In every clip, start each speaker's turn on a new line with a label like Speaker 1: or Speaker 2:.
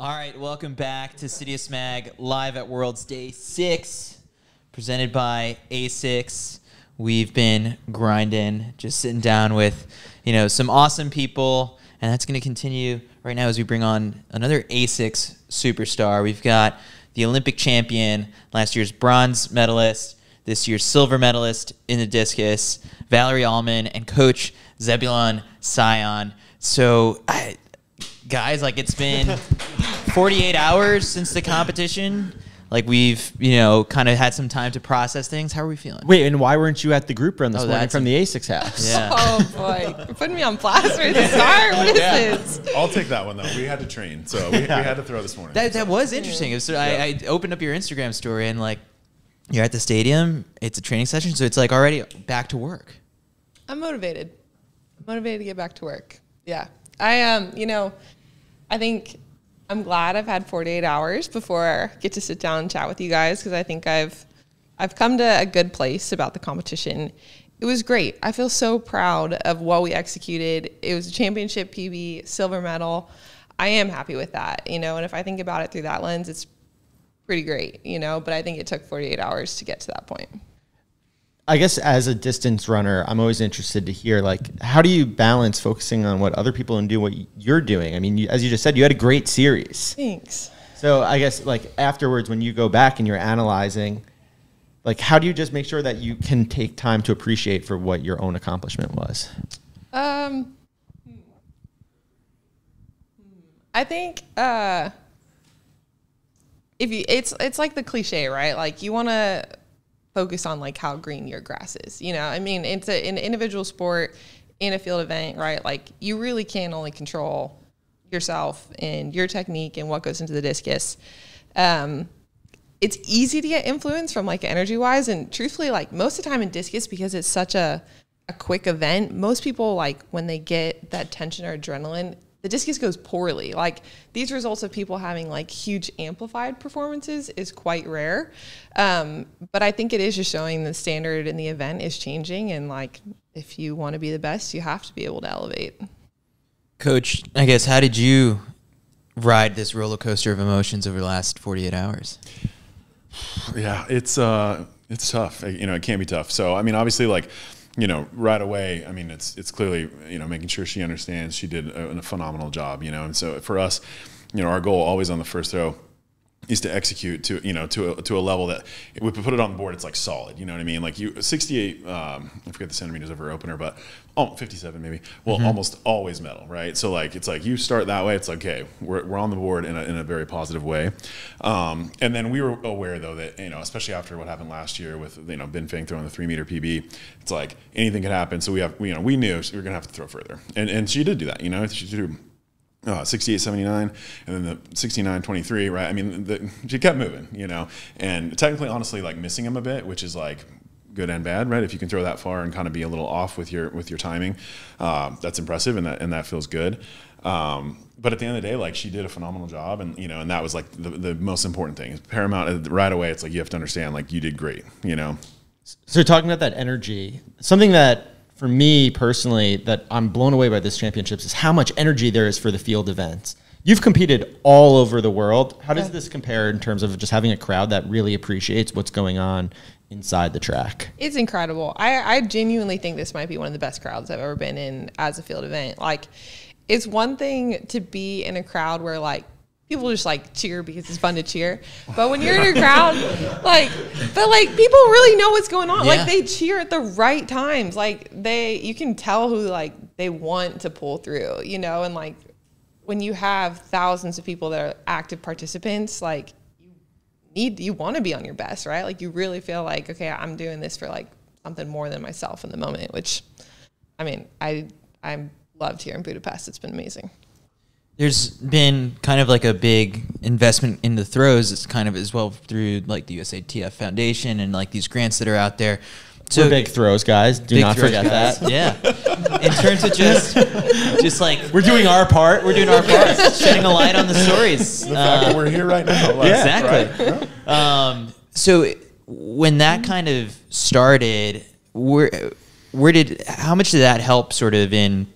Speaker 1: All right, welcome back to CITIUS MAG live at Worlds Day 6, presented by ASICS. We've been grinding, just sitting down with, you know, some awesome people, and that's going to continue right now as we bring on another ASICS superstar. We've got the Olympic champion, last year's bronze medalist, this year's silver medalist in the discus, Valarie Allman, and coach Zebulon Sion. So, I, guys, like it's been 48 hours since the competition. Like we've, you know, kind of had some time to process things. How are we feeling?
Speaker 2: Wait, and why weren't you at the group run this
Speaker 1: Oh,
Speaker 2: morning from
Speaker 1: a-
Speaker 2: the ASICS house?
Speaker 1: Yeah.
Speaker 3: Oh boy, you're putting me on blast right at the start. What is this?
Speaker 4: I'll take that one though. We had to train, so we, we had to throw this morning.
Speaker 1: That, that was interesting. It was, I, I opened up your Instagram story and like you're at the stadium. It's a training session, so it's like already back to work.
Speaker 3: I'm motivated. motivated to get back to work. Yeah, I um, you know, I think I'm glad I've had 48 hours before I get to sit down and chat with you guys because I think I've I've come to a good place about the competition. It was great. I feel so proud of what we executed. It was a championship PB, silver medal. I am happy with that, you know. And if I think about it through that lens, it's pretty great, you know. But I think it took 48 hours to get to that point.
Speaker 2: I guess as a distance runner, I'm always interested to hear like how do you balance focusing on what other people and do what you're doing? I mean, you, as you just said, you had a great series.
Speaker 3: Thanks.
Speaker 2: So I guess like afterwards, when you go back and you're analyzing, like how do you just make sure that you can take time to appreciate for what your own accomplishment was?
Speaker 3: Um, I think uh, if you, it's it's like the cliche, right? Like you want to focus on like how green your grass is. You know, I mean, it's a, an individual sport in a field event, right? Like you really can only control yourself and your technique and what goes into the discus. Um, it's easy to get influence from like energy wise and truthfully like most of the time in discus because it's such a a quick event most people like when they get that tension or adrenaline the discus goes poorly like these results of people having like huge amplified performances is quite rare um, but i think it is just showing the standard in the event is changing and like if you want to be the best you have to be able to elevate
Speaker 1: Coach, I guess how did you ride this roller coaster of emotions over the last 48 hours?
Speaker 4: yeah, it's uh, it's tough. You know, it can be tough. So I mean, obviously, like you know, right away. I mean, it's it's clearly you know making sure she understands she did a, a phenomenal job. You know, and so for us, you know, our goal always on the first throw is to execute to you know to a, to a level that if we put it on the board it's like solid you know what i mean? Like you 68 um, i forget the centimeters of her opener but oh, 57 maybe well almost always metal right? So like it's like you start that way it's like okay we're, we're on the board in a, in a very positive way. Um, and then we were aware though that you know especially after what happened last year with you know Bin Feng throwing the three meter pb it's like anything could happen. So we have you know we knew we were gonna have to throw further. And and she did do that you know? She threw uh, 68 79 and then the 69 23 right? I mean the, she kept moving you know? And technically honestly like missing him a bit which is like good and bad right? If you can throw that far and kind of be a little off with your with your timing uh, that's impressive and that and that feels good. Um, but at the end of the day like she did a phenomenal job and you know and that was like the, the most important thing. Paramount uh, right away it's like you have to understand like you did great you know?
Speaker 2: So talking about that energy, something that for me personally that I'm blown away by this championships is how much energy there is for the field events. You've competed all over the world. How does this compare in terms of just having a crowd that really appreciates what's going on inside the track?
Speaker 3: It's incredible. I, I genuinely think this might be one of the best crowds I've ever been in as a field event. Like, it's one thing to be in a crowd where like people just like cheer because it's fun to cheer, but when you're in a crowd, like, but like people really know what's going on.
Speaker 1: Yeah.
Speaker 3: Like they cheer at the right times. Like they, you can tell who like they want to pull through, you know, and like when you have thousands of people that are active participants, like you need you want to be on your best, right? Like you really feel like, okay, I'm doing this for like something more than myself in the moment, which I mean, I I'm loved here in Budapest. It's been amazing.
Speaker 1: There's been kind of like a big investment in the throws. It's kind of as well through like the USATF Foundation and like these grants that are out there. So
Speaker 2: We're big throws, guys. Do not forget
Speaker 1: guys.
Speaker 2: that.
Speaker 1: Yeah. In terms of just, just like
Speaker 2: We're doing our part.
Speaker 1: we're doing our part, shedding a light on the stories.
Speaker 4: the fact that we're here right now like,
Speaker 1: exactly.
Speaker 4: right?
Speaker 1: Um, so when that kind of started, where where did how much did that help sort of in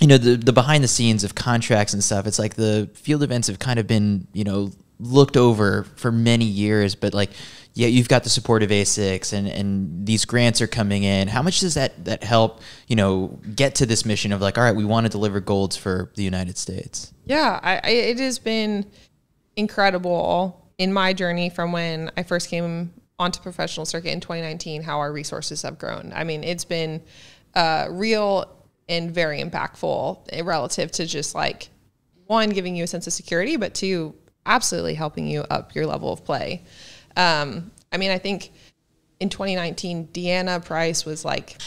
Speaker 1: you know the the behind the scenes of contracts and stuff. It's like the field events have kind of been you know looked over for many years, but like yeah, you've got the support of ASICS and and these grants are coming in. How much does that that help you know get to this mission of like all right, we want to deliver golds for the United States?
Speaker 3: Yeah, I, I, it has been incredible in my journey from when I first came onto professional circuit in 2019. How our resources have grown. I mean, it's been uh, real and very impactful relative to just like one giving you a sense of security, but two absolutely helping you up your level of play. Um, I mean, I think in 2019, Deanna Price was like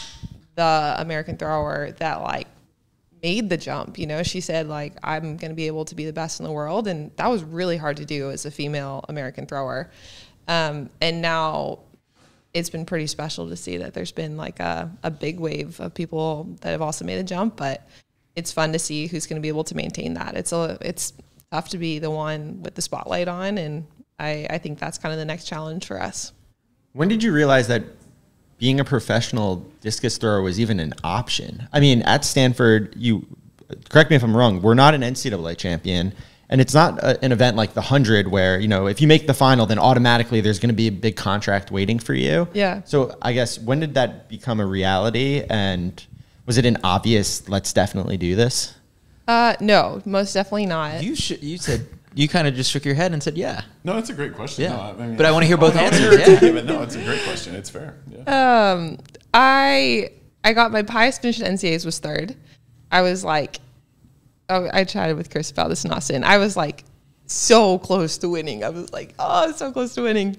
Speaker 3: the American thrower that like made the jump. You know, she said like I'm going to be able to be the best in the world, and that was really hard to do as a female American thrower. Um, and now it's been pretty special to see that there's been like a, a big wave of people that have also made a jump, but it's fun to see who's going to be able to maintain that. It's a it's tough to be the one with the spotlight on, and I, I think that's kind of the next challenge for us.
Speaker 2: When did you realize that being a professional discus thrower was even an option? I mean, at Stanford, you correct me if I'm wrong. We're not an NCAA champion, and it's not a, an event like the hundred where you know if you make the final, then automatically there's going to be a big contract waiting for you.
Speaker 3: Yeah.
Speaker 2: So I guess when did that become a reality, and was it an obvious let's definitely do this?
Speaker 3: Uh, no, most definitely not.
Speaker 1: You should. You said you kind of just shook your head and said, "Yeah."
Speaker 4: No, that's a great question.
Speaker 1: Yeah.
Speaker 4: No, I mean,
Speaker 1: But I wanna hear both answers,
Speaker 4: it's-
Speaker 1: yeah.
Speaker 4: but no, it's a great question. It's fair. Yeah.
Speaker 3: Um, I I got my highest finish at NCAAs was third. I was like, I chatted with Chris about this in Austin. I was like so close to winning. I was like, oh, so close to winning.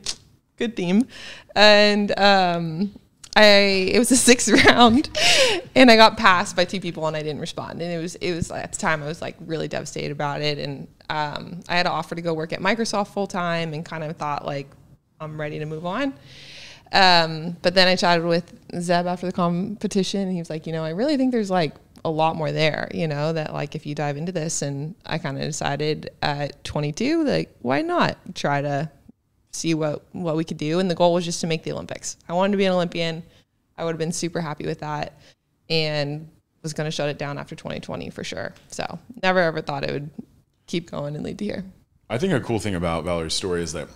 Speaker 3: Good team. And um, I it was a sixth round, and I got passed by two people, and I didn't respond. And it was it was at the time I was like really devastated about it, and um, I had an offer to go work at Microsoft full time, and kind of thought like I'm ready to move on. Um, but then I chatted with Zeb after the competition, and he was like, you know, I really think there's like a lot more there, you know, that like if you dive into this, and I kind of decided at 22, like, why not try to see what what we could do? And the goal was just to make the Olympics. I wanted to be an Olympian. I would have been super happy with that, and was going to shut it down after 2020 for sure. So never ever thought it would keep going and lead to here.
Speaker 4: I think a cool thing about Valarie's story is that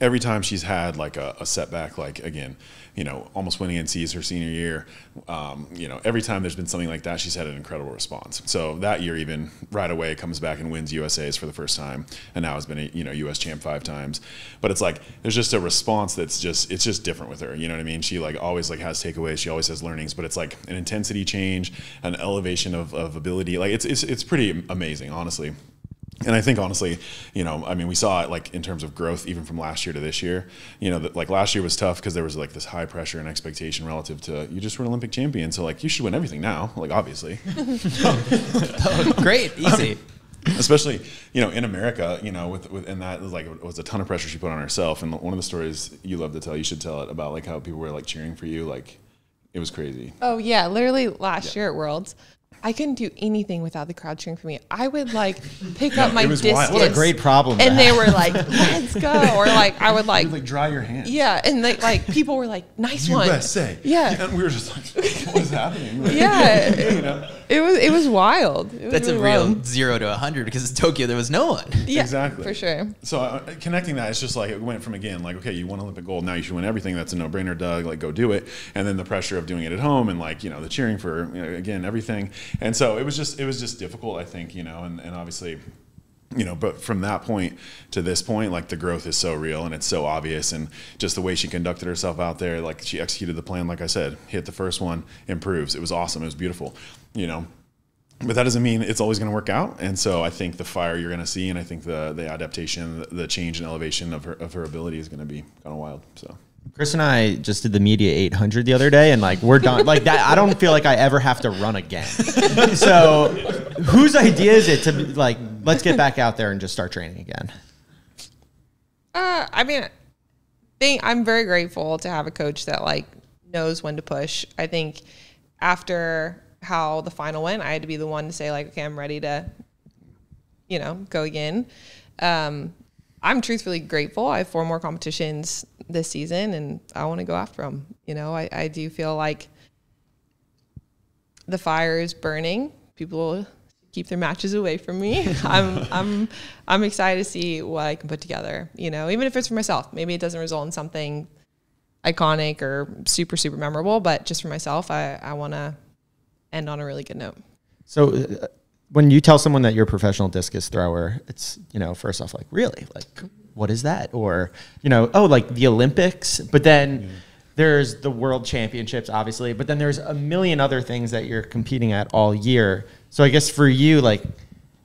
Speaker 4: every time she's had like a, a setback, like again, you know, almost winning NCs her senior year, um, you know, every time there's been something like that, she's had an incredible response. So that year, even right away, comes back and wins USA's for the first time, and now has been a you know US champ five times. But it's like there's just a response that's just it's just different with her. You know what I mean? She like always like has takeaways, she always has learnings, but it's like an intensity change, an elevation of, of ability. Like it's, it's it's pretty amazing, honestly. And I think honestly, you know, I mean, we saw it like in terms of growth, even from last year to this year. You know, that like last year was tough because there was like this high pressure and expectation relative to you just were an Olympic champion, so like you should win everything now, like obviously.
Speaker 1: Great, easy.
Speaker 4: especially you know in America, you know, with, with and that was like it was a ton of pressure she put on herself. And one of the stories you love to tell, you should tell it about like how people were like cheering for you, like it was crazy.
Speaker 3: Oh yeah, literally last year at Worlds, I couldn't do anything without the crowd cheering for me. I would like pick up my
Speaker 4: it was wild.
Speaker 2: What a great problem
Speaker 3: And they were like, "Let's go," or like I would like,
Speaker 4: Like dry your hands.
Speaker 3: yeah, and like like people were like, "Nice one."
Speaker 4: USA.
Speaker 3: Yeah.
Speaker 4: And we were just like, what is happening? Like,
Speaker 3: Yeah,
Speaker 4: you know?
Speaker 3: it was it was wild. It was
Speaker 1: That's a real
Speaker 3: wild.
Speaker 1: zero to hundred because in Tokyo there was no one.
Speaker 3: Yeah,
Speaker 4: Exactly.
Speaker 3: for sure.
Speaker 4: So uh, connecting that, it's just like it went from again, like okay, you won Olympic gold, now you should win everything. That's a no-brainer, Doug. Like go do it. And then the pressure of doing it at home, and like you know the cheering for you know, again everything. And so it was just it was just difficult, I think, you know, and, and obviously. You know, but from that point to this point, like the growth is so real and it's so obvious, and just the way she conducted herself out there, like she executed the plan, like I said, hit the first one, improves. It was awesome. It was beautiful. You know, but that doesn't mean it's always going to work out. And so I think the fire you're going to see, and I think the the adaptation, the, change and elevation of her of her ability is going to be kind of wild. So
Speaker 2: Chris and I just did the media 800 the other day, and like we're done. Like that, I don't feel like I ever have to run again. so, whose idea is it to like let's get back out there and just start training again?
Speaker 3: Uh, I mean, think I'm very grateful to have a coach that like knows when to push. I think after how the final went, I had to be the one to say like, okay, I'm ready to, you know, go again. Um, I'm truthfully grateful. I have four more competitions this season, and I want to go after them. You know, I, I do feel like the fire is burning, people keep their matches away from me. I'm I'm I'm excited to see what I can put together. You know, even if it's for myself, maybe it doesn't result in something iconic or super super memorable, but just for myself, I I want to end on a really good note.
Speaker 2: So uh, when you tell someone that you're a professional discus thrower, it's you know first off like really like what is that or you know oh like the Olympics, but then. There's the world championships, obviously, but then there's a million other things that you're competing at all year. So I guess for you, like,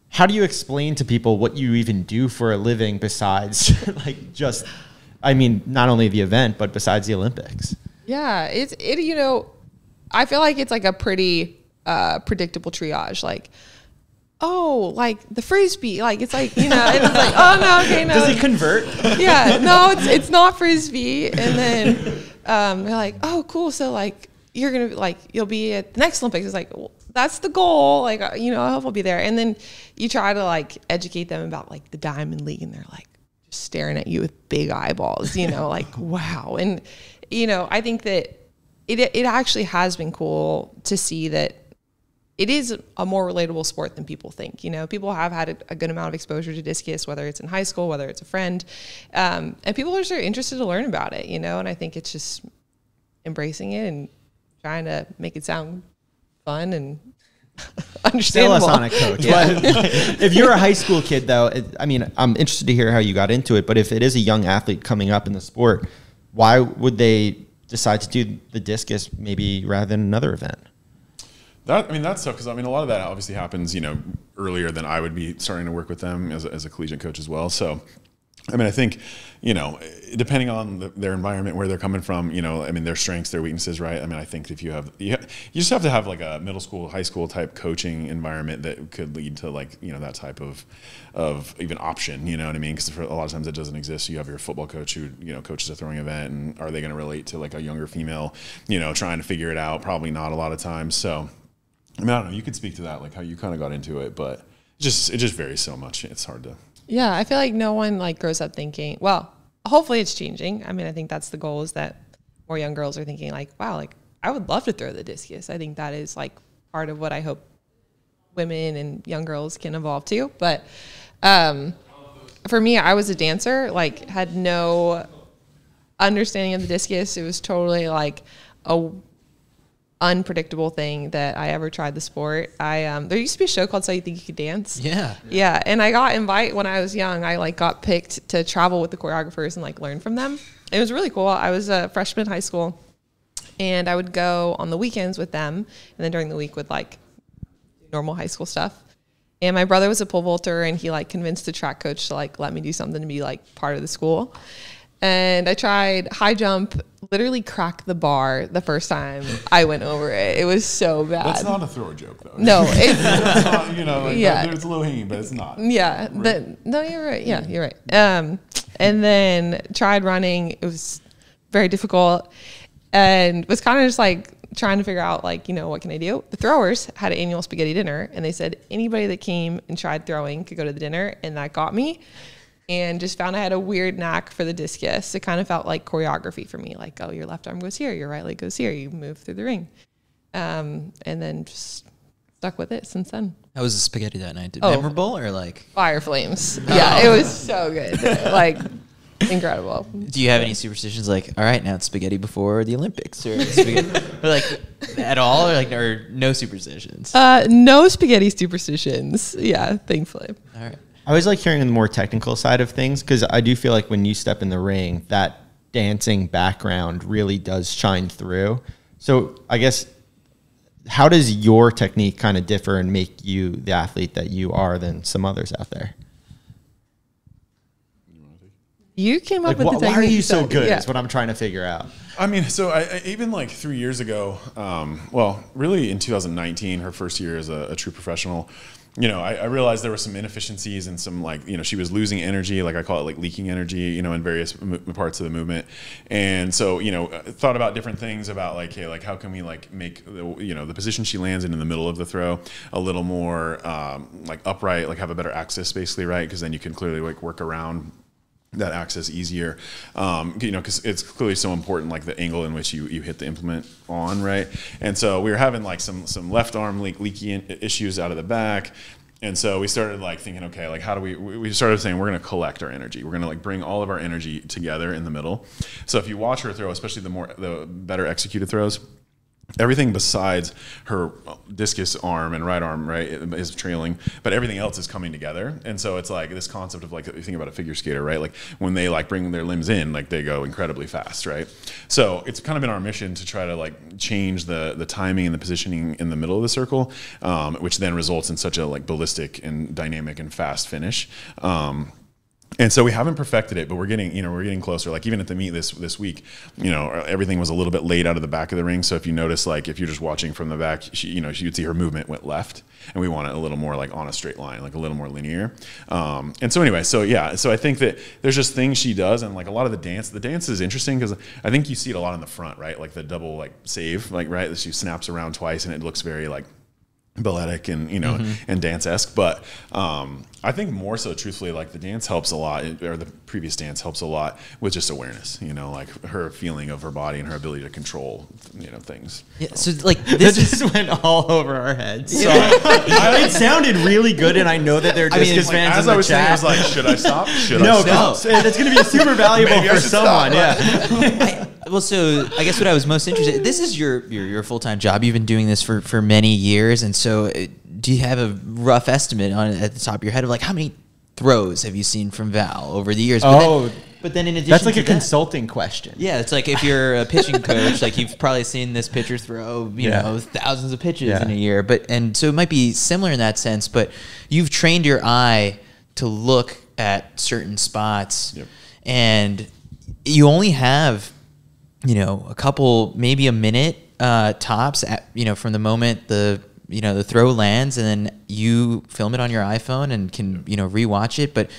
Speaker 2: how do you explain to people what you even do for a living besides like just, I mean, not only the event, but besides the Olympics?
Speaker 3: Yeah, it's it. You know, I feel like it's like a pretty uh, predictable triage. Like, oh, like the frisbee. Like it's like you know, and it's like oh no, okay, no.
Speaker 2: Does it convert?
Speaker 3: yeah, no, it's it's not frisbee. And then um, they're like, oh, cool. So like you're gonna like you'll be at the next Olympics. It's like well, that's the goal. Like uh, you know, I hope I'll be there. And then you try to like educate them about like the Diamond League, and they're like just staring at you with big eyeballs. You know, like wow. And you know, I think that it it actually has been cool to see that it is a more relatable sport than people think. You know, people have had a, a, good amount of exposure to discus, whether it's in high school, whether it's a friend, um, and people are sort of interested to learn about it. You know, and I think it's just embracing it and trying to make it sound fun and understandable.
Speaker 2: Sonic coach. Yeah. if you're a high school kid, though, it, I mean, I'm interested to hear how you got into it. But if it is a young athlete coming up in the sport, why would they decide to do the discus maybe rather than another event?
Speaker 4: That, I mean, that's tough because I mean, a lot of that obviously happens, you know, earlier than I would be starting to work with them as a, as a collegiate coach as well. So, I mean, I think, you know, depending on the, their environment, where they're coming from, you know, I mean, their strengths, their weaknesses, right? I mean, I think if you have, you, you just have to have like a middle school, high school type coaching environment that could lead to like, you know, that type of, of even option, you know what I mean? Because a lot of times it doesn't exist. You have your football coach who, you know, coaches a throwing event and are they going to relate to like a younger female, you know, trying to figure it out? Probably not a lot of times. So, I mean, I don't know. You could speak to that, like how you kind of got into it, but just it just varies so much. It's hard to.
Speaker 3: Yeah, I feel like no one like grows up thinking. Well, hopefully it's changing. I mean, I think that's the goal is that more young girls are thinking like, wow, like I would love to throw the discus. I think that is like part of what I hope women and young girls can evolve to. But um, for me, I was a dancer. Like, had no understanding of the discus. It was totally like a unpredictable thing that I ever tried the sport. I um, there used to be a show called So You Think You Could Dance.
Speaker 1: Yeah.
Speaker 3: Yeah, and I got invited when I was young. I like got picked to travel with the choreographers and like learn from them. It was really cool. I was a freshman in high school, and I would go on the weekends with them, and then during the week with like normal high school stuff. And my brother was a pole vaulter, and he like convinced the track coach to like let me do something to be like part of the school and I tried high jump, literally cracked the bar the first time I went over it. It was so bad.
Speaker 4: That's not a thrower joke, though.
Speaker 3: No, it's
Speaker 4: not, you know, like,
Speaker 3: Yeah.
Speaker 4: it's a low hanging, but it's not.
Speaker 3: yeah. but no, you're right. Yeah, you're right. Um, and then tried running. It was very difficult, and was kind of just like trying to figure out like you know what can I do. The throwers had an annual spaghetti dinner, and they said anybody that came and tried throwing could go to the dinner, and that got me. And just found I had a weird knack for the discus. It kind of felt like choreography for me. Like, oh, your left arm goes here, your right leg goes here. You move through the ring, um, and then just stuck with it since then.
Speaker 1: How was the spaghetti that night?
Speaker 3: Oh.
Speaker 1: Memorable or like?
Speaker 3: Fire flames. Yeah, it was so good. like incredible.
Speaker 1: Do you have any superstitions like, all right, now it's spaghetti before the Olympics or, or like at all or like or no superstitions?
Speaker 3: Uh, no spaghetti superstitions. Yeah, thankfully.
Speaker 1: all right.
Speaker 2: I always like hearing the more technical side of things because I do feel like when you step in the ring, that dancing background really does shine through. So I guess how does your technique kind of differ and make you the athlete that you are than some others out there?
Speaker 3: You came up
Speaker 2: Like,
Speaker 3: with
Speaker 2: wh-
Speaker 3: the
Speaker 2: why are you so
Speaker 3: yourself.
Speaker 2: good?
Speaker 3: Yeah.
Speaker 2: Is what I'm trying to figure out.
Speaker 4: I mean, so I, I, even like three years ago, um, well, really in 2019, her first year as a, a true professional, you know, I, I realized there were some inefficiencies and some like, you know, she was losing energy, like I call it like leaking energy, you know, in various parts of the movement. And so, you know, thought about different things about like, hey, like how can we like make, the, you know, the position she lands in in the middle of the throw a little more um, like upright, like have a better axis basically, right? Because then you can clearly like work around that axis easier. Um, you know, because it's clearly so important, like the angle in which you, you hit the implement on, right? And so we were having like some some left arm leak leaky issues out of the back. And so we started like thinking, okay, like how do we? We started saying we're going to collect our energy. We're going to like bring all of our energy together in the middle. So if you watch her throw, especially the more the better executed throws, everything besides her discus arm and right arm right is trailing but everything else is coming together. And so it's like this concept of like you think about a figure skater right like when they like bring their limbs in like they go incredibly fast right? So it's kind of been our mission to try to like change the the timing and the positioning in the middle of the circle um, which then results in such a like ballistic and dynamic and fast finish. Um, and so we haven't perfected it, but we're getting, you know, we're getting closer. Like even at the meet this this week, you know, everything was a little bit laid out of the back of the ring. So if you notice, like if you're just watching from the back, she, you know, you'd see her movement went left, and we want it a little more like on a straight line, like a little more linear. Um, and so anyway, so yeah, so I think that there's just things she does, and like a lot of the dance. The dance is interesting because I think you see it a lot in the front, right? Like the double like save, like right, she snaps around twice, and it looks very like balletic and you know mm-hmm. and dance esque. But um, I think more so, truthfully, like the dance helps a lot, or the previous dance helps a lot with just awareness. You know, like her feeling of her body and her ability to control, you know, things.
Speaker 1: Yeah. So like this
Speaker 2: just went all over our heads. So it sounded really good, and I know that they're discus I mean,
Speaker 4: like,
Speaker 2: fans.
Speaker 4: As
Speaker 2: I
Speaker 4: was
Speaker 2: chat.
Speaker 4: saying, I was like, should I stop? Should
Speaker 2: no,
Speaker 4: I stop?
Speaker 2: No, that's going to be super valuable for someone. Yeah.
Speaker 1: I, well, so I guess what I was most interested. This is your your, your full time job. You've been doing this for for many years, and so uh, do you have a rough estimate on at the top of your head of like how many throws have you seen from Val over the years?
Speaker 2: But oh.
Speaker 1: Then, but then in addition,
Speaker 2: that's like a
Speaker 1: that,
Speaker 2: consulting question.
Speaker 1: Yeah, it's like if you're a pitching coach, like you've probably seen this pitcher throw, you yeah. know, thousands of pitches yeah. in a year. But and so it might be similar in that sense. But you've trained your eye to look at certain spots, yep. and you only have, you know, a couple, maybe a minute uh, tops. At, you know, from the moment the you know the throw lands and then you film it on your iphone and can you know rewatch it but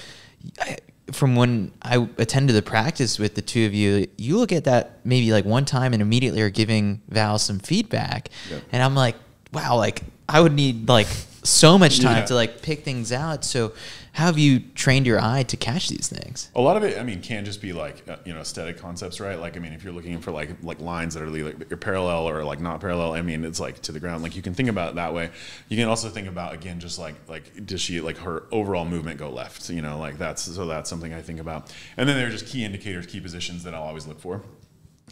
Speaker 1: I, from when i attended the practice with the two of you you look at that maybe like one time and immediately are giving val some feedback yep. and i'm like wow like i would need like so much time yeah. to like pick things out so how have you trained your eye to catch these things?
Speaker 4: A lot of it, I mean, can just be like uh, you know aesthetic concepts, right? Like, I mean, if you're looking for like like lines that are like parallel or like not parallel, I mean, it's like to the ground. Like you can think about it that way. You can also think about again, just like like does she like her overall movement go left? You know, like that's so that's something I think about. And then there are just key indicators, key positions that I'll always look for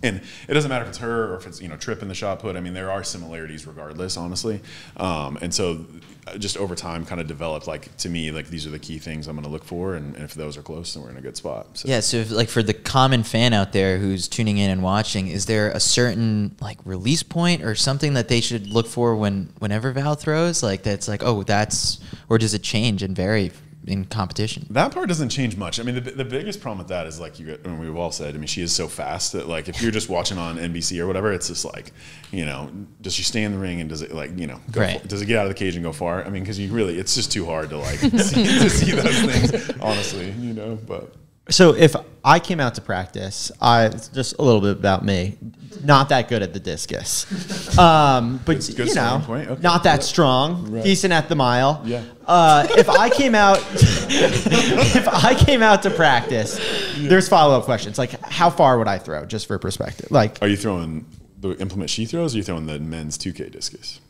Speaker 4: and it doesn't matter if it's her or if it's you know Tripp in the shot put. I mean, there are similarities regardless, honestly. Um, and so, uh, just over time, kind of developed like to me like these are the key things I'm going to look for, and, and, if those are close, then we're in a good spot.
Speaker 1: So. Yeah. So, if, like for the common fan out there who's tuning in and watching, is there a certain like release point or something that they should look for when whenever Val throws? Like that's like oh that's or does it change and vary in competition.
Speaker 4: That part doesn't change much. I mean, the, the biggest problem with that is like you, and we've all said. I mean, she is so fast that like if you're just watching on NBC or whatever, it's just like, you know, does she stay in the ring and does it like you know,
Speaker 1: right.
Speaker 4: does it get out of the cage and go far? I mean, because you really, it's just too hard to like see, to see those things, honestly, you know. But
Speaker 2: so if I came out to practice, I just a little bit about me. Not that good at the discus, um, but you know, okay. not that strong. Right. Decent at the mile.
Speaker 4: Yeah.
Speaker 2: Uh, if I came out, if I came out to practice, yeah. there's follow up questions like how far would I throw, just for perspective. Like,
Speaker 4: are you throwing the implement she throws? Or are you throwing the men's 2K discus?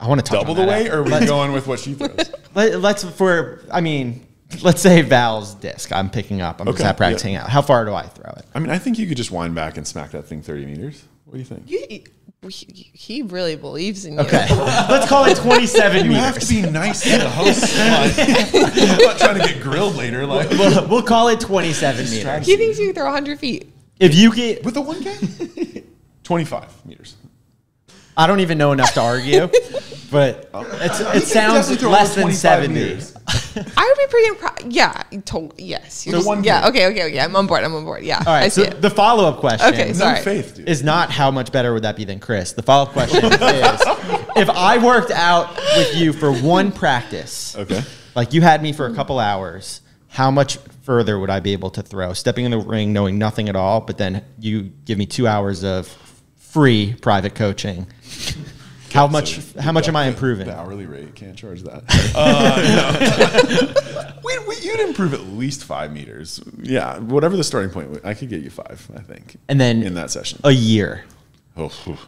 Speaker 2: I want to
Speaker 4: double the weight, or are we going with what she throws?
Speaker 2: Let, us for. I mean, let's say Val's disc. I'm picking up. I'm okay, just not practicing yeah. out. How far do I throw it?
Speaker 4: I mean, I think you could just wind back and smack that thing 30 meters. What do you think?
Speaker 3: You, he, he really believes in you.
Speaker 2: Okay, let's call it 27
Speaker 4: you
Speaker 2: meters. You
Speaker 4: have to be nice to the host. I'm not trying to get grilled later. Like
Speaker 2: we'll, we'll call it 27 meters.
Speaker 3: He thinks you can throw 100 feet.
Speaker 2: If you get
Speaker 4: with the 1K, 25 meters.
Speaker 2: I don't even know enough to argue, but oh. it sounds less than 70. Meters.
Speaker 3: I would be pretty impressed. Yeah, told yes.
Speaker 4: So one
Speaker 3: yeah, okay, okay, okay. I'm on board. I'm on board. Yeah.
Speaker 2: All right.
Speaker 3: I
Speaker 2: so
Speaker 3: it.
Speaker 2: the follow up question.
Speaker 3: Okay, sorry.
Speaker 4: No faith, dude.
Speaker 2: Is not how much better would that be than Chris. The follow up question is if I worked out with you for one practice.
Speaker 4: Okay.
Speaker 2: Like you had me for a couple hours. How much further would I be able to throw? Stepping in the ring, knowing nothing at all, but then you give me two hours of free private coaching. How much? So how much am I improving?
Speaker 4: The hourly rate can't charge that. Uh,
Speaker 3: we
Speaker 4: we, you'd improve at least five meters. Yeah, whatever the starting point. I could get you five. I think.
Speaker 2: And then
Speaker 4: in that session.
Speaker 2: a year.
Speaker 4: Oh,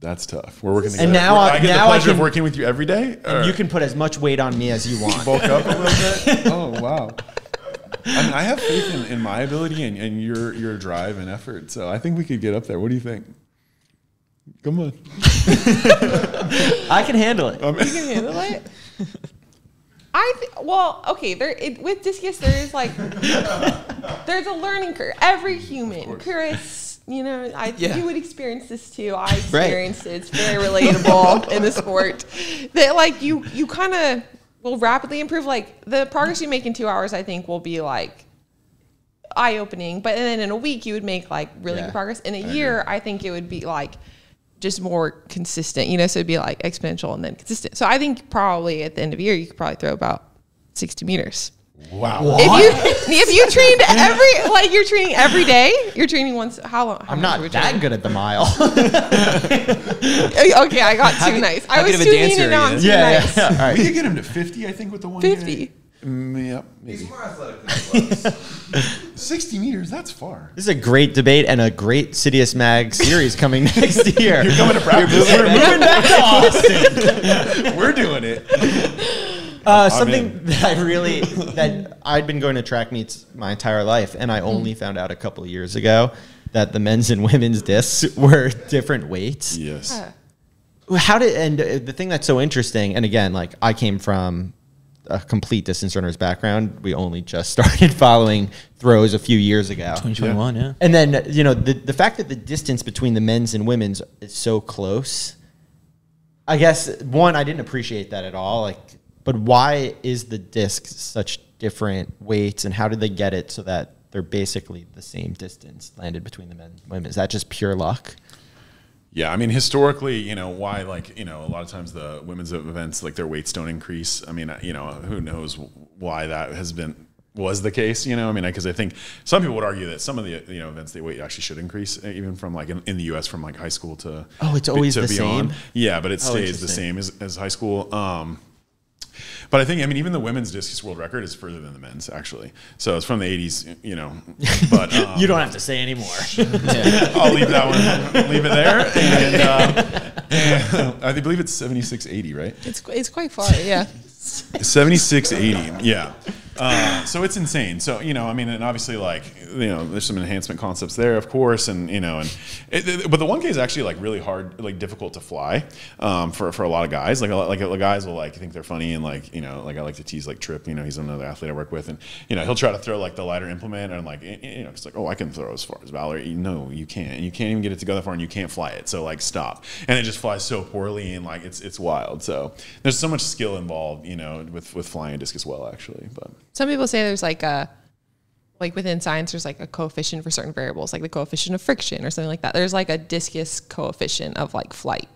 Speaker 4: that's tough. We're working together.
Speaker 2: And now I-
Speaker 4: I get
Speaker 2: now
Speaker 4: the pleasure of working with you every day. or
Speaker 2: You can put as much weight on me as you want.
Speaker 4: bulk up a little bit. Oh wow. I mean, I have faith in, in my ability and, and your your drive and effort. So I think we could get up there. What do you think? Come on.
Speaker 2: I can handle it.
Speaker 3: You can handle it. I th- well, okay. There it, with discus, there is like there's a learning curve. Every human, Chris, you know, I
Speaker 1: Yeah.
Speaker 3: you would experience this too. I experienced it. It's very relatable in the sport. That like you you kind of will rapidly improve. Like the progress you make in two hours, I think, will be like eye opening. But then in a week, you would make like really
Speaker 2: Yeah,
Speaker 3: good progress. In a year, I think it would be like just more consistent, you know, so it'd be like exponential and then consistent. So I think probably at the end of the year, you could probably throw about 60 meters.
Speaker 4: Wow.
Speaker 3: If you if you trained every like you're training every day, you're training once. How long? how
Speaker 2: I'm not
Speaker 3: are we
Speaker 2: that
Speaker 3: training?
Speaker 2: good at the mile.
Speaker 3: Okay, I got too nice. I was
Speaker 1: good
Speaker 3: too mean and now
Speaker 1: you?
Speaker 3: I'm too
Speaker 2: yeah,
Speaker 3: nice.
Speaker 2: yeah. All right.
Speaker 4: We could get him to 50, I think, with the one
Speaker 3: 50.
Speaker 4: guy. Mm, yep,
Speaker 5: He's more athletic than he looks.
Speaker 4: 60 meters, that's far.
Speaker 2: This is a great debate and a great CITIUS MAG series coming next year. You're
Speaker 4: Coming to practice.
Speaker 2: We're moving back to Austin.
Speaker 4: We're doing it.
Speaker 2: Uh, something
Speaker 4: in.
Speaker 2: that I really that I'd been going to track meets my entire life, and I only found out a couple of years ago that the men's and women's discs were different weights.
Speaker 4: Yes.
Speaker 2: How did and uh, the thing that's so interesting, and again, like I came from a complete distance runner's background. We only just started following throws a few years ago.
Speaker 1: 2021, yeah.
Speaker 2: And then you know the the fact that the distance between the men's and women's is so close. I guess one, I didn't appreciate that at all. Like, but why is the disc such different weights, and how did they get it so that they're basically the same distance landed between the men and women? Is that just pure luck?
Speaker 4: Yeah, I mean, historically, you know, why, like, you know, a lot of times the women's events, like, their weights don't increase. I mean, you know, who knows why that has been, was the case, you know? I mean, because I think some people would argue that some of the, you know, events they weight actually should increase, uh, even from, like, in, in the US, from, like, high school to.
Speaker 2: Oh, it's always
Speaker 4: to
Speaker 2: the
Speaker 4: beyond.
Speaker 2: same?
Speaker 4: Yeah, but it
Speaker 2: Oh,
Speaker 4: stays the same as, as high school. Um, but I think, I mean, even the women's discus world record is further than the men's, actually. So it's from the 80s, you know. But um,
Speaker 2: you don't have to say anymore.
Speaker 4: I'll leave that one, leave it there. And, uh, and I believe it's 7680, right?
Speaker 3: It's it's quite far, yeah.
Speaker 4: 7680, yeah. Uh, so it's insane. So you know, I mean, and obviously, like you know, there's some enhancement concepts there, of course, and you know, and it, it- but the 1K is actually like really hard, like difficult to fly um, for for a lot of guys. Like a lot, like guys will like think they're funny and like you know, like I like to tease like Tripp. You know, he's another athlete I work with, and you know, he'll try to throw like the lighter implement, and like y- y- you know, it's like, oh, I can throw as far as Valarie. No, you can't. You can't even get it to go that far, and you can't fly it. So like, stop. And it just flies so poorly, and like it's it's wild. So there's so much skill involved, you know, with with flying a disc as well, actually. But
Speaker 3: Some people say there's like a like within science there's like a coefficient for certain variables, like the coefficient of friction or something like that. There's like a discus coefficient of like flight.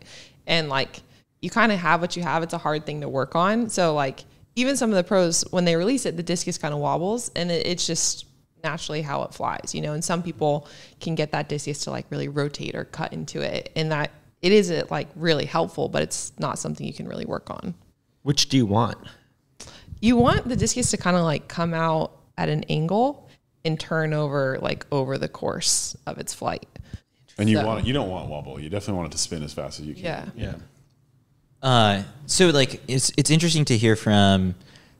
Speaker 3: And like you kind of have what you have. It's a hard thing to work on. So like even some of the pros when they release it, the discus kind of wobbles and it, it's just naturally how it flies, you know. And some people can get that discus to like really rotate or cut into it, and that it is uh, like really helpful, but it's not something you can really work on
Speaker 2: Which do you want?
Speaker 3: You want the discus to kind of like come out at an angle and turn over like over the course of its flight.
Speaker 4: and you
Speaker 3: So-
Speaker 4: want it, you don't want wobble. You definitely want it to spin as fast as you can.
Speaker 3: Yeah.
Speaker 2: Yeah.
Speaker 1: Uh, so like it's it's interesting to hear from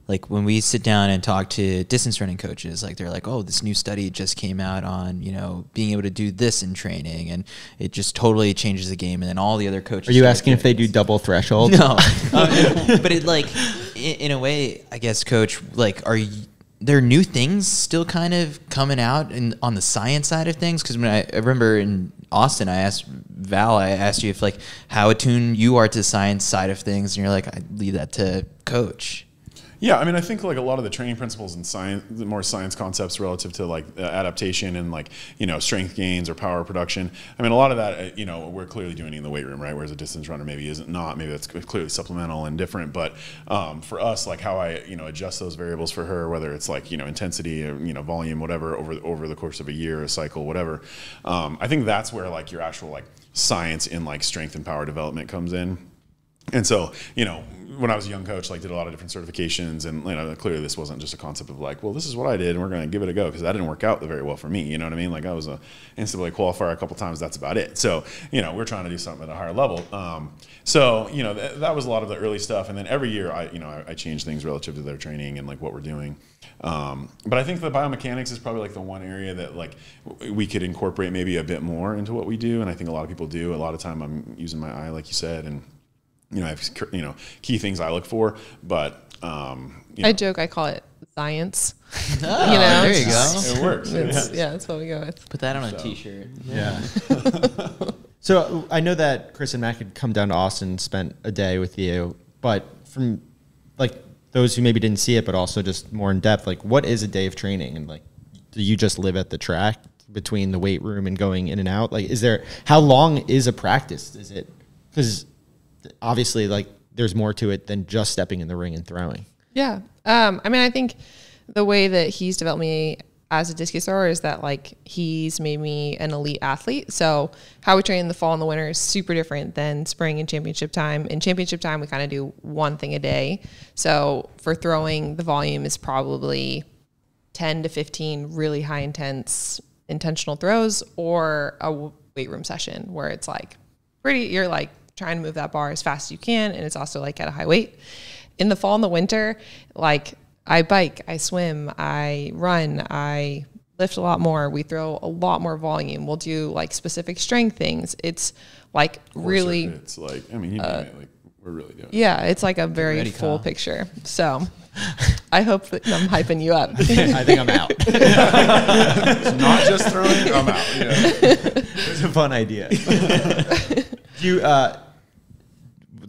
Speaker 1: like when we sit down and talk to distance running coaches like they're like oh this new study just came out on you know being able to do this in training and it just totally changes the game and then all the other coaches
Speaker 2: Are you asking if they do double threshold?
Speaker 1: no. Um, but it like in, in a way i guess coach like are you there new things still kind of coming out in, on the science side of things? Because when I, I remember in austin i asked val i asked you if like how attuned you are to the science side of things and you're like i leave that to coach
Speaker 4: Yeah, I mean, I think like a lot of the training principles and science, the more science concepts relative to like adaptation and like you know strength gains or power production. I mean, a lot of that uh, you know we're clearly doing in the weight room, right? Whereas a distance runner maybe isn't not. Maybe that's clearly supplemental and different. But um, for us, like how I you know adjust those variables for her, whether it's like you know intensity, or, you know volume, whatever over over the course of a year, a cycle, whatever. Um, I think that's where like your actual like science in like strength and power development comes in and so you know when I was a young coach, like did a lot of different certifications, and you know, clearly this wasn't just a concept of like, well, this is what I did, and we're going to give it a go because that didn't work out very well for me. You know what I mean? Like I was a NCAA qualifier a couple times. That's about it. So you know, we're trying to do something at a higher level. Um, so you know, th- that was a lot of the early stuff, and then every year I you know I, I change things relative to their training and like what we're doing. Um, but I think the biomechanics is probably like the one area that like we could incorporate maybe a bit more into what we do, and I think a lot of people do. A lot of time I'm using my eye, like you said, and you know, I have you know key things I look for, but um, you know,
Speaker 3: I joke, I call it science.
Speaker 1: Oh,
Speaker 3: you know,
Speaker 1: there you go.
Speaker 4: it works.
Speaker 3: It's,
Speaker 4: yeah.
Speaker 3: yeah, that's what we go with.
Speaker 1: Put that on a t-shirt.
Speaker 2: Yeah. so I know that Chris and Matt had come down to Austin, and spent a day with you, but from like those who maybe didn't see it, but also just more in depth, like what is a day of training, and like do you just live at the track between the weight room and going in and out? Like, is there how long is a practice? Is it because obviously like there's more to it than just stepping in the ring and throwing.
Speaker 3: Yeah. Um, I mean, I think the way that he's developed me as a discus thrower is that like he's made me an elite athlete. So how we train in the fall and the winter is super different than spring and championship time. In championship time, we kind of do one thing a day. So for throwing, the volume is probably 10 to 15 really high intense intentional throws or a weight room session where it's like pretty, you're like trying to move that bar as fast as you can. And it's also like at a high weight. In the fall and the winter, like I bike, I swim, I run, I lift a lot more. We throw a lot more volume. We'll do like specific strength things. It's like really,
Speaker 4: It's like I mean, you name it, like we're really doing. it.
Speaker 3: yeah, it's like a very
Speaker 1: ready,
Speaker 3: full
Speaker 1: Kyle.
Speaker 3: picture. So I hope that I'm hyping you up.
Speaker 2: I think I'm out.
Speaker 4: It's not just throwing. I'm out. Yeah.
Speaker 2: It's a fun idea. do you uh,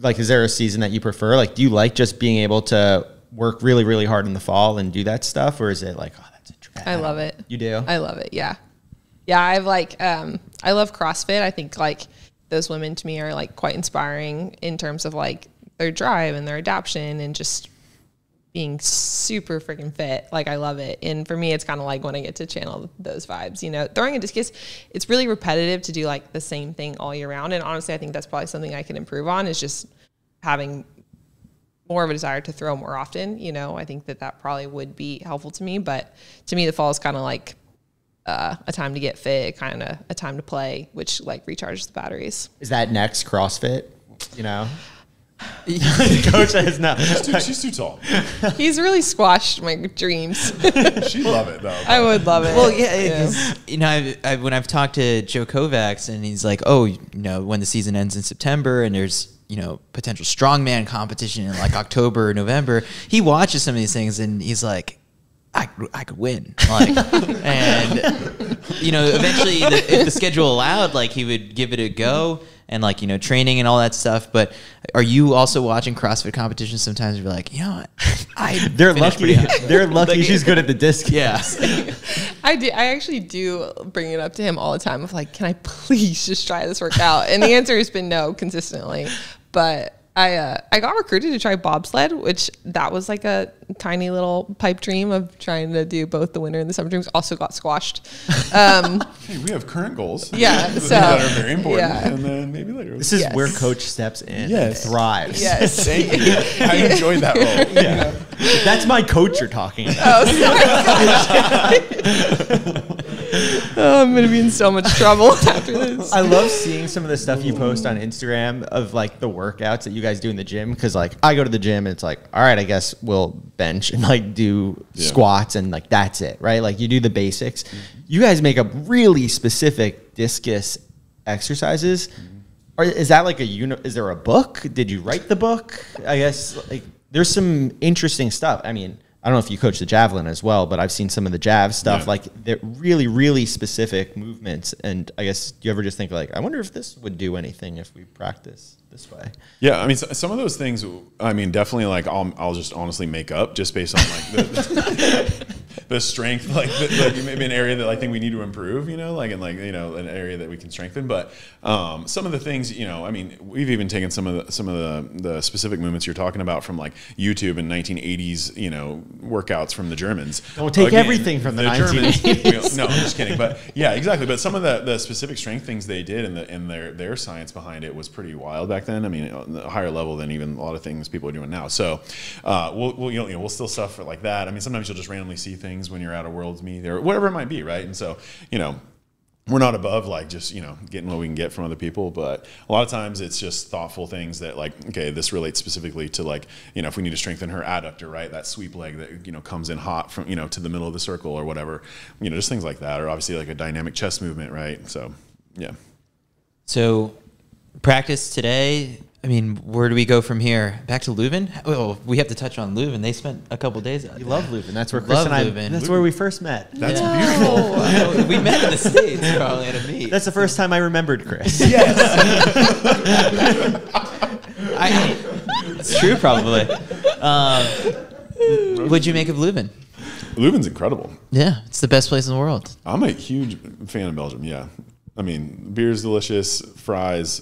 Speaker 2: like? Is there a season that you prefer? Like, do you like just being able to work really, really hard in the fall and do that stuff, or is it like, oh, that's a drag?
Speaker 3: I love it.
Speaker 2: You do.
Speaker 3: I love it. Yeah. Yeah. I've like, um, I love CrossFit. I think like those women to me are like quite inspiring in terms of like their drive and their adaption and just being super freaking fit. Like I love it. And for me, it's kind of like when I get to channel those vibes, you know, throwing a discus, it's really repetitive to do like the same thing all year round. And honestly, I think that's probably something I can improve on is just having more of a desire to throw more often. You know, I think that that probably would be helpful to me. But to me, the fall is kind of like uh, a time to get fit, kind of a time to play, which like recharges the batteries.
Speaker 2: Is that next CrossFit? You know, coach says no.
Speaker 4: She's too, she's too tall.
Speaker 3: He's really squashed my dreams.
Speaker 4: She'd love it though.
Speaker 3: I would love it.
Speaker 1: Well, yeah, it's- you know, I've, I've, when I've talked to Joe Kovacs and he's like, oh, you know, when the season ends in September and there's, you know, potential strongman competition in like October or November, he watches some of these things and he's like, I, I could win. Like, and, you know, eventually, the, if the schedule allowed, like, he would give it a go and, like, you know, training and all that stuff. But are you also watching CrossFit competitions sometimes You're like, you know what? I
Speaker 2: They're lucky. They're lucky
Speaker 1: Like,
Speaker 2: she's good at the disc.
Speaker 1: Yeah.
Speaker 3: I do. I actually do bring it up to him all the time of like, can I please just try this workout? And the answer has been no consistently. But I uh, I got recruited to try bobsled, which that was like a tiny little pipe dream of trying to do both the winter and the summer dreams. Also got squashed. Um,
Speaker 4: Hey, we have current goals.
Speaker 3: Yeah,
Speaker 4: that
Speaker 3: so-
Speaker 4: are very important,
Speaker 3: yeah.
Speaker 4: and then maybe later.
Speaker 2: This is
Speaker 3: Yes.
Speaker 2: where coach steps in.
Speaker 4: Yes.
Speaker 2: And thrives.
Speaker 3: yes.
Speaker 4: Thank you. I enjoyed that role.
Speaker 2: Yeah. That's my coach you're talking about.
Speaker 3: Oh, Oh, I'm gonna be in so much trouble after this.
Speaker 2: I love seeing some of the stuff you post on Instagram of like the workouts that you guys do in the gym because like I go to the gym and it's like all right I guess we'll bench and like do
Speaker 4: Yeah.
Speaker 2: squats and like that's it right like you do the basics. You guys make up really specific discus exercises. Or is that like a uni- is there a book? Did you write the book? I guess like there's some interesting stuff. I mean, I don't know if you coach the javelin as well, but I've seen some of the jav stuff.
Speaker 4: Yeah.
Speaker 2: Like they're really, really specific movements. And I guess do you ever just think like, I wonder if this would do anything if we practice this way?
Speaker 4: Yeah, I mean, so, some of those things. I mean, definitely. Like, I'll, I'll just honestly make up just based on like the, the strength, like, the, like maybe an area that I think we need to improve, you know, like, and like, you know, an area that we can strengthen. But um, some of the things, you know, I mean, we've even taken some of the, some of the, the specific movements you're talking about from like YouTube and 1980s, you know, workouts from the Germans.
Speaker 2: Don't take everything from the
Speaker 4: Germans. no, I'm just kidding. But yeah, exactly. But some of the, the specific strength things they did and the, and their, their science behind it was pretty wild back then. I mean, a higher level than even a lot of things people are doing now. So uh, we'll, we'll, you know, we'll still suffer like that. I mean, sometimes you'll just randomly see things when you're at a world's meet or whatever it might be, right? And so, you know, we're not above like just you know getting what we can get from other people but a lot of times it's just thoughtful things that like okay this relates specifically to like you know if we need to strengthen her adductor right that sweep leg that you know comes in hot from you know to the middle of the circle or whatever you know just things like that or obviously like a dynamic chest movement right so yeah
Speaker 1: So, practice today. I mean, where do we go from here? Back to Leuven? Oh, we have to touch on Leuven. They spent a couple days out
Speaker 2: You love Leuven. That's where Chris
Speaker 1: Love
Speaker 2: and I.
Speaker 1: Leuven.
Speaker 2: That's where we first met.
Speaker 4: that's
Speaker 1: Yeah.
Speaker 4: beautiful
Speaker 1: Oh, we met in the states probably at a meet.
Speaker 2: That's the first time I remembered Chris. Yes.
Speaker 1: I, it's true, probably. Um, what'd you make of Leuven?
Speaker 4: Leuven's incredible
Speaker 1: Yeah, it's the best place in the world.
Speaker 4: I'm a huge fan of Belgium yeah I mean beer's delicious fries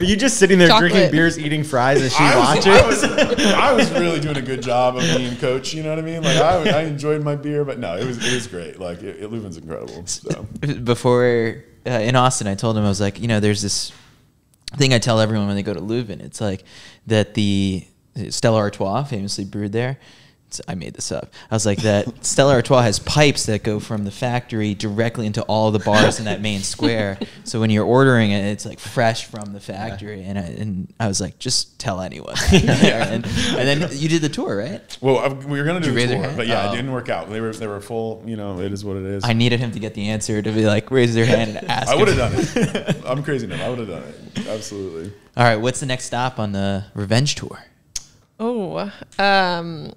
Speaker 2: Are you just sitting there
Speaker 3: Chocolate.
Speaker 2: drinking beers, eating fries as she
Speaker 4: I was,
Speaker 2: watches?
Speaker 4: I, was, I was really doing a good job of being coach. You know what I mean? Like I, I enjoyed my beer, but no, it was it was great. Like it, it Leuven's incredible. So
Speaker 1: Before uh, in Austin, I told him I was like, you know, there's this thing I tell everyone when they go to Leuven. It's like that the Stella Artois, famously brewed there. It's- I made this up. I was like that Stella Artois has pipes that go from the factory directly into all the bars in that main square. So when you're ordering it, it's like fresh from the factory. And I, and I was like, just tell anyone. and, and then you did the tour, right?
Speaker 4: well, I, we were gonna do
Speaker 1: Did you
Speaker 4: a tour, but yeah,
Speaker 1: Oh.
Speaker 4: it didn't work out. They were they were full. You know, it is what it is.
Speaker 1: I needed him to get the answer to be like, raise their hand and ask.
Speaker 4: I would have done it. I'm crazy enough. I would have done it. Absolutely.
Speaker 1: All right, what's the next stop on the revenge tour?
Speaker 3: Oh, um,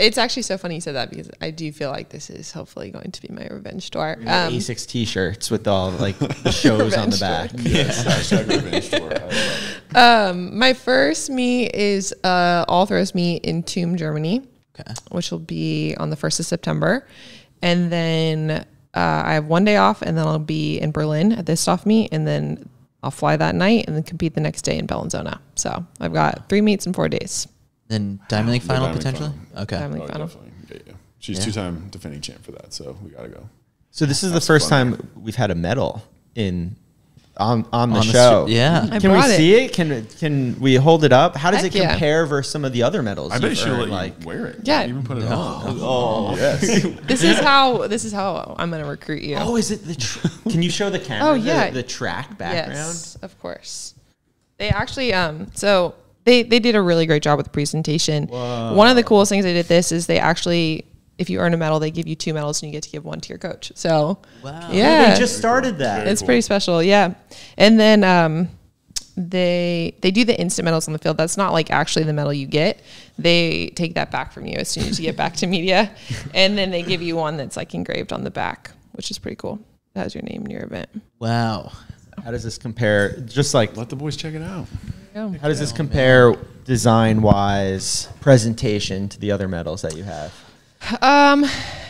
Speaker 3: it's actually so funny you said that because I do feel like this is hopefully going to be my revenge tour. Um,
Speaker 2: ASICS T-shirts with all like the shows on the
Speaker 3: Revenge
Speaker 2: back.
Speaker 4: Yes. Hashtag revenge tour. I love
Speaker 3: um, my first meet is uh, All Throws meet in Thum, Germany,
Speaker 1: Okay.
Speaker 3: which will be on the first of September, and then uh, I have one day off, and then I'll be in Berlin at ISTAF meet, and then I'll fly that night and then compete the next day in Bellinzona. So I've got three meets in four days.
Speaker 1: Then Diamond League final
Speaker 4: Diamond
Speaker 1: potentially.
Speaker 4: final.
Speaker 1: Okay.
Speaker 3: Diamond
Speaker 4: Oh,
Speaker 3: League final.
Speaker 4: definitely. Yeah, yeah. She's
Speaker 1: Yeah.
Speaker 4: two-time defending champ for that, so we gotta go.
Speaker 2: So this is the first
Speaker 4: fun.
Speaker 2: time we've had a medal in on on the
Speaker 1: On the
Speaker 2: show.
Speaker 1: str- yeah.
Speaker 3: I
Speaker 2: Can we
Speaker 3: it.
Speaker 2: see it? Can can we hold it up? How does
Speaker 3: Heck
Speaker 2: it
Speaker 3: yeah.
Speaker 2: compare versus some of the other medals?
Speaker 4: I bet
Speaker 2: you've
Speaker 4: she'll let
Speaker 2: like
Speaker 4: you wear it.
Speaker 3: Yeah.
Speaker 4: Even put it
Speaker 1: No.
Speaker 4: on.
Speaker 2: Oh.
Speaker 4: Yes.
Speaker 3: This is how this is how I'm gonna recruit you.
Speaker 2: Oh, is it the? Tr- can you show the camera?
Speaker 3: Oh,
Speaker 2: the-
Speaker 3: yeah.
Speaker 2: the, track background.
Speaker 3: Yes, of course. They actually um so they they did a really great job with the presentation. One of the coolest things they did this is they actually if you earn a medal, they give you two medals and you get to give one to your coach. So
Speaker 1: Wow.
Speaker 3: yeah,
Speaker 2: They just started that.
Speaker 3: it's
Speaker 4: cool.
Speaker 3: pretty special. Yeah, and then um they they do the instant medals on the field. That's not like actually the medal you get. They take that back from you as soon as you get back to media, and then they give you one that's like engraved on the back, which is pretty cool. That has your name and your event.
Speaker 1: Wow.
Speaker 2: How does this compare? Just like
Speaker 4: Let the boys check it out.
Speaker 3: Yeah.
Speaker 2: how does this compare design wise, presentation to the other medals that you have?
Speaker 3: Um,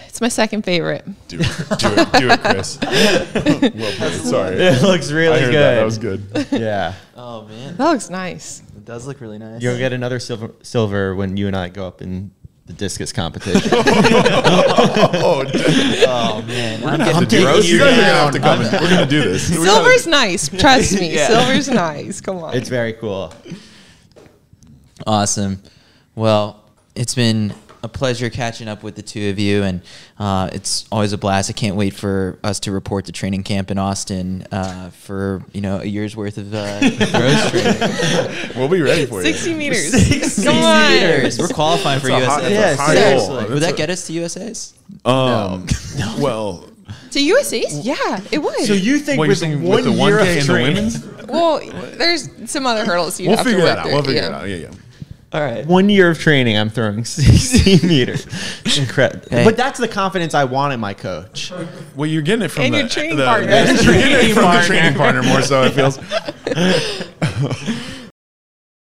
Speaker 3: it's my second favorite.
Speaker 4: Do it, do it, do it, Chris. well played. Sorry.
Speaker 2: It looks
Speaker 4: I
Speaker 2: really
Speaker 4: heard
Speaker 2: good.
Speaker 4: that. That was good.
Speaker 2: yeah.
Speaker 1: Oh man,
Speaker 3: That looks nice.
Speaker 1: it does look really nice.
Speaker 2: You'll get another silver silver when you and I go up in the discus competition.
Speaker 4: oh, d-
Speaker 1: oh man, I'm
Speaker 4: have
Speaker 1: getting
Speaker 4: to do
Speaker 2: taking
Speaker 4: this.
Speaker 2: you
Speaker 4: You guys are gonna have
Speaker 2: down.
Speaker 4: to come. and- We're gonna do this.
Speaker 3: Silver's nice. Trust me.
Speaker 1: Yeah.
Speaker 3: Silver's nice. Come on.
Speaker 2: it's very cool.
Speaker 1: Awesome. Well, it's been a pleasure catching up with the two of you, and uh, it's always a blast. I can't wait for us to report to training camp in Austin uh, for you know a year's worth of uh, growth training.
Speaker 4: We'll be ready for you.
Speaker 3: 60 meters.
Speaker 1: 60
Speaker 3: Come on.
Speaker 1: meters. We're qualifying for
Speaker 4: That's a high-
Speaker 1: USA.
Speaker 4: that's
Speaker 2: Yeah, seriously.
Speaker 1: Would that get us to USA's?
Speaker 4: Um, well,
Speaker 3: To USA's? Yeah, it would.
Speaker 2: So you think
Speaker 4: what you're
Speaker 2: with one
Speaker 4: with the 1K
Speaker 2: of
Speaker 4: and the
Speaker 2: training,
Speaker 4: women's?
Speaker 3: well, there's some other hurdles you
Speaker 4: We'll
Speaker 3: have
Speaker 4: figure
Speaker 3: to work
Speaker 4: that out.
Speaker 3: through.
Speaker 4: We'll figure
Speaker 3: yeah.
Speaker 4: it out. Yeah, yeah.
Speaker 1: All right.
Speaker 2: one year of training, I'm throwing 60 meters. Incredible.
Speaker 1: Hey.
Speaker 2: But that's the confidence I want in my coach.
Speaker 4: Well, you're getting it from
Speaker 3: And
Speaker 4: the,
Speaker 3: your training
Speaker 4: the-
Speaker 3: partner.
Speaker 4: You're getting it from the training partner more so. It feels.